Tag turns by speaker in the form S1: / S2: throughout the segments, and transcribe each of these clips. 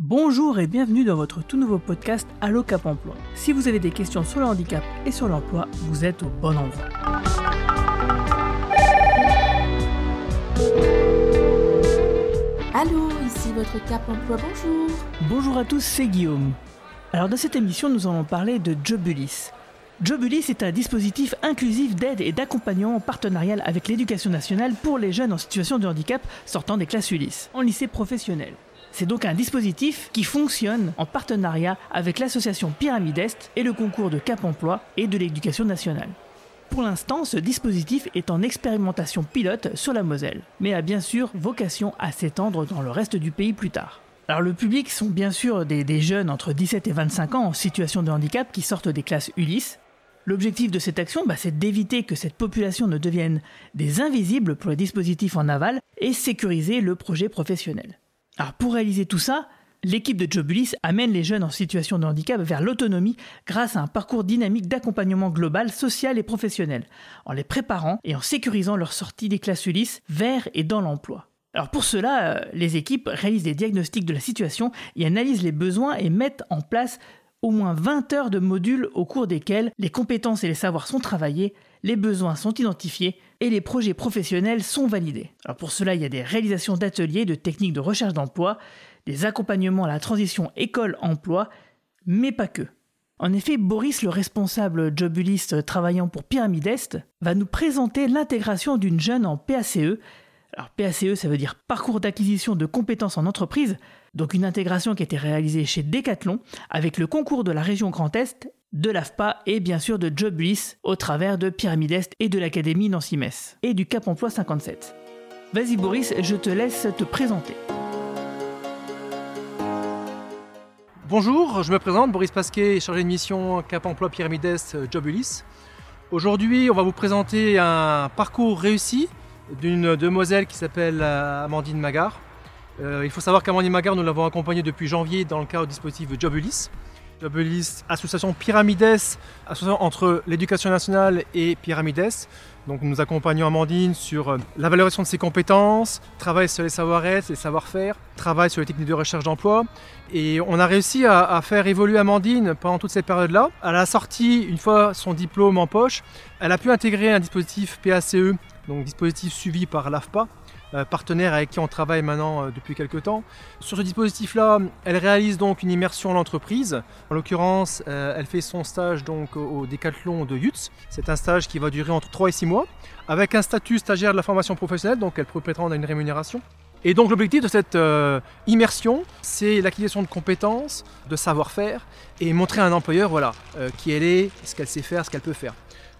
S1: Bonjour et bienvenue dans votre tout nouveau podcast Allo Cap Emploi. Si vous avez des questions sur le handicap et sur l'emploi, vous êtes au bon endroit.
S2: Allô, ici votre Cap Emploi, bonjour.
S1: Bonjour à tous, c'est Guillaume. Alors dans cette émission, nous allons parler de Jobulis. Jobulis est un dispositif inclusif d'aide et d'accompagnement partenarial avec l'éducation nationale pour les jeunes en situation de handicap sortant des classes Ulysse en lycée professionnel. C'est donc un dispositif qui fonctionne en partenariat avec l'association Pyramide Est et le concours de Cap Emploi et de l'éducation nationale. Pour l'instant, ce dispositif est en expérimentation pilote sur la Moselle, mais a bien sûr vocation à s'étendre dans le reste du pays plus tard. Alors le public sont bien sûr des, jeunes entre 17 et 25 ans en situation de handicap qui sortent des classes Ulysse. L'objectif de cette action, bah, c'est d'éviter que cette population ne devienne des invisibles pour les dispositifs en aval et sécuriser le projet professionnel. Pour réaliser tout ça, l'équipe de Jobulis amène les jeunes en situation de handicap vers l'autonomie grâce à un parcours dynamique d'accompagnement global, social et professionnel, en les préparant et en sécurisant leur sortie des classes Ulysse vers et dans l'emploi. Alors pour cela, euh, les équipes réalisent des diagnostics de la situation et analysent les besoins et mettent en place au moins 20 heures de modules au cours desquels les compétences et les savoirs sont travaillés, les besoins sont identifiés et les projets professionnels sont validés. Pour cela, il y a des réalisations d'ateliers, de techniques de recherche d'emploi, des accompagnements à la transition école-emploi, mais pas que. En effet, Boris, le responsable jobuliste travaillant pour Pyramide Est, va nous présenter l'intégration d'une jeune en PACE. Alors PACE, ça veut dire parcours d'acquisition de compétences en entreprise, donc une intégration qui a été réalisée chez Decathlon avec le concours de la région Grand Est de l'AFPA et bien sûr de Jobliss au travers de Pyramide Est et de l'Académie Nancy-Metz et du Cap Emploi 57. Vas-y Boris, je te laisse te présenter.
S3: Bonjour, je me présente, Boris Pasquet, chargé de mission Cap Emploi Pyramide Est Jobulis. Aujourd'hui, on va vous présenter un parcours réussi d'une demoiselle qui s'appelle euh, Amandine Magard. Euh, il faut savoir qu'Amandine Magard, nous l'avons accompagnée depuis janvier dans le cadre du dispositif Jobulis, association Pyramides, association entre l'éducation nationale et Pyramides. Donc nous accompagnons Amandine sur euh, la valorisation de ses compétences, travail sur les savoir-être, les savoir-faire, travail sur les techniques de recherche d'emploi. Et on a réussi à, faire évoluer Amandine pendant toute cette période-là. À la sortie, une fois son diplôme en poche, elle a pu intégrer un dispositif PACE, donc dispositif suivi par l'AFPA, partenaire avec qui on travaille maintenant euh, depuis quelques temps. Sur ce dispositif-là, elle réalise donc une immersion en l'entreprise. En l'occurrence, euh, elle fait son stage donc au Décathlon de Yutz. C'est un stage qui va durer entre 3 et 6 mois, avec un statut stagiaire de la formation professionnelle, donc elle peut prétendre à une rémunération. Et donc l'objectif de cette immersion, c'est l'acquisition de compétences, de savoir-faire et montrer à un employeur voilà, qui elle est, ce qu'elle sait faire, ce qu'elle peut faire.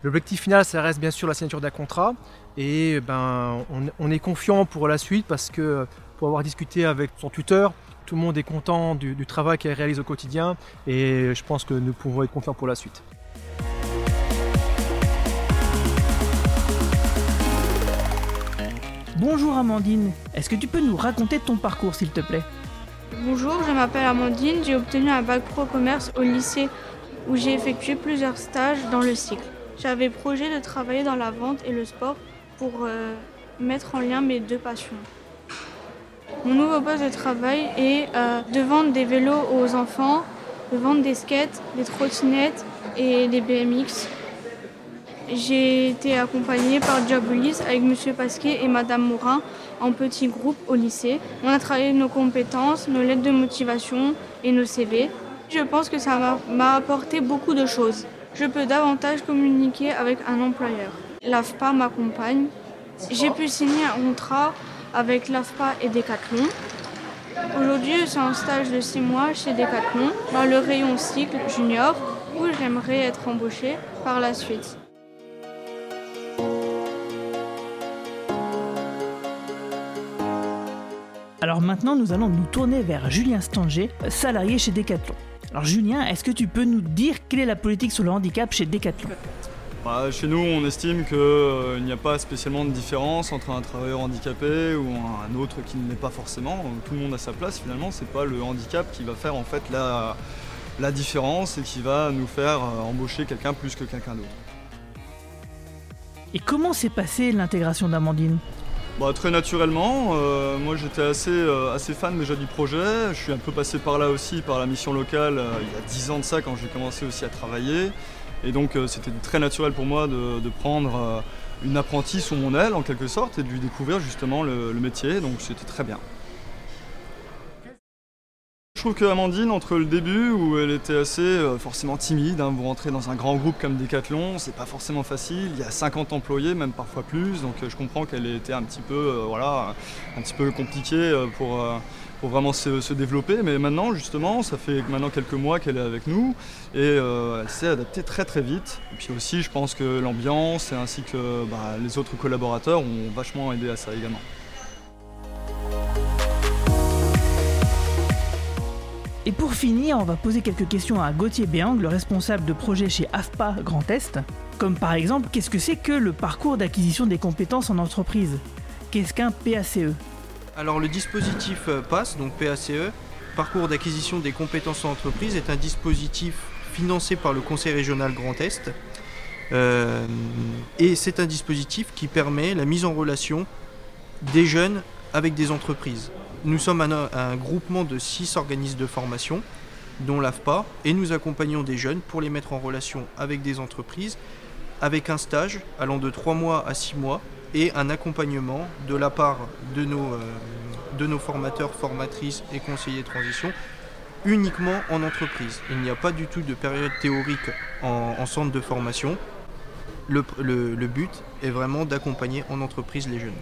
S3: L'objectif final, ça reste bien sûr la signature d'un contrat. Et ben, on, est confiant pour la suite parce que pour avoir discuté avec son tuteur, tout le monde est content du, travail qu'elle réalise au quotidien. Et je pense que nous pouvons être confiants pour la suite.
S1: Bonjour Amandine, est-ce que tu peux nous raconter ton parcours s'il te plaît?
S4: Bonjour, je m'appelle Amandine, j'ai obtenu un bac pro commerce au lycée où j'ai effectué plusieurs stages dans le cycle. J'avais projet de travailler dans la vente et le sport pour euh, mettre en lien mes deux passions. Mon nouveau poste de travail est euh, de vendre des vélos aux enfants, de vendre des skates, des trottinettes et des BMX. J'ai été accompagnée par Jaboulis avec M. Pasquet et Mme Morin en petit groupe au lycée. On a travaillé nos compétences, nos lettres de motivation et nos CV. Je pense que ça m'a apporté beaucoup de choses je peux davantage communiquer avec un employeur. L'AFPA m'accompagne. J'ai pu signer un contrat avec l'AFPA et Decathlon. Aujourd'hui, c'est un stage de 6 mois chez Decathlon dans le rayon cycle junior où j'aimerais être embauchée par la suite.
S1: Alors maintenant, nous allons nous tourner vers Julien Stanger, salarié chez Decathlon. Alors Julien, est-ce que tu peux nous dire quelle est la politique sur le handicap chez Decathlon?
S5: Bah, Chez nous, on estime qu'il euh, n'y a pas spécialement de différence entre un travailleur handicapé ou un autre qui ne l'est pas forcément. Tout le monde a sa place finalement. C'est pas le handicap qui va faire en fait la, la différence et qui va nous faire euh, embaucher quelqu'un plus que quelqu'un d'autre.
S1: Et comment s'est passée l'intégration d'Amandine?
S5: Bah, Très naturellement. Euh, moi j'étais assez, euh, assez fan déjà du projet. Je suis un peu passé par là aussi, par la mission locale, euh, il y a 10 ans de ça quand j'ai commencé aussi à travailler. Et donc c'était très naturel pour moi de, prendre une apprentie sous mon aile en quelque sorte et de lui découvrir justement le métier. Donc c'était très bien. Je trouve que Amandine, entre le début où elle était assez euh, forcément timide, hein, vous rentrez dans un grand groupe comme Decathlon, c'est pas forcément facile, il y a 50 employés, même parfois plus, donc euh, je comprends qu'elle était un petit peu, euh, voilà, un petit peu compliquée pour, pour vraiment se, développer, mais maintenant justement, ça fait maintenant quelques mois qu'elle est avec nous et elle s'est adaptée très très vite. Et puis aussi, je pense que l'ambiance ainsi que bah, les autres collaborateurs ont vachement aidé à ça également.
S1: Et pour finir, on va poser quelques questions à Gauthier Béang, le responsable de projet chez AFPA Grand Est. Comme par exemple, qu'est-ce que c'est que le parcours d'acquisition des compétences en entreprise? Qu'est-ce qu'un PACE
S6: Alors le dispositif euh, PASS, donc PACE, parcours d'acquisition des compétences en entreprise, est un dispositif financé par le Conseil régional Grand Est. Euh, et c'est un dispositif qui permet la mise en relation des jeunes avec des entreprises. Nous sommes un, groupement de six organismes de formation, dont l'AFPA, et nous accompagnons des jeunes pour les mettre en relation avec des entreprises, avec un stage allant de 3 mois à 6 mois et un accompagnement de la part de nos, euh, de nos formateurs, formatrices et conseillers de transition uniquement en entreprise. Il n'y a pas du tout de période théorique en, centre de formation. Le, le but est vraiment d'accompagner en entreprise les jeunes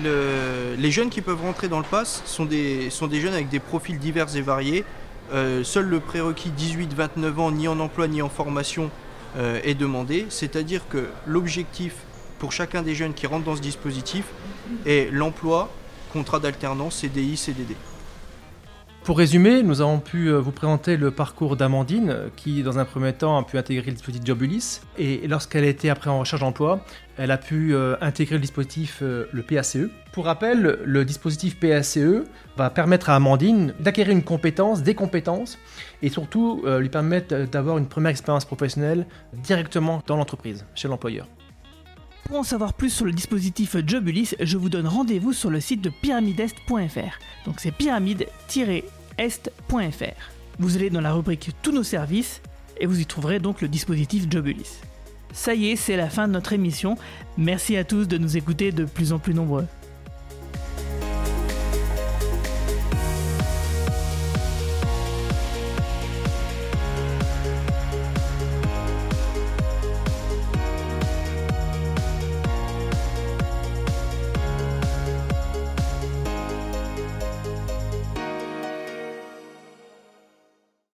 S6: les jeunes qui peuvent rentrer dans le pass sont des, sont des jeunes avec des profils divers et variés. Euh, seul le prérequis 18-29 ans, ni en emploi ni en formation, euh, est demandé. C'est-à-dire que l'objectif pour chacun des jeunes qui rentrent dans ce dispositif est l'emploi, contrat d'alternance, CDI, CDD.
S3: Pour résumer, nous avons pu euh, vous présenter le parcours d'Amandine, qui dans un premier temps a pu intégrer le dispositif Jobulis, et lorsqu'elle été après en recherche d'emploi, elle a pu euh, intégrer le dispositif euh, le PACE. Pour rappel, le dispositif PACE va permettre à Amandine d'acquérir une compétence, des compétences, et surtout lui permettre d'avoir une première expérience professionnelle directement dans l'entreprise, chez l'employeur.
S1: Pour en savoir plus sur le dispositif Jobulis, je vous donne rendez-vous sur le site de pyramidest.fr. Donc c'est pyramide- est.fr. Vous allez dans la rubrique Tous nos services et vous y trouverez donc le dispositif Jobulis. Ça y est, c'est la fin de notre émission. Merci à tous de nous écouter de plus en plus nombreux.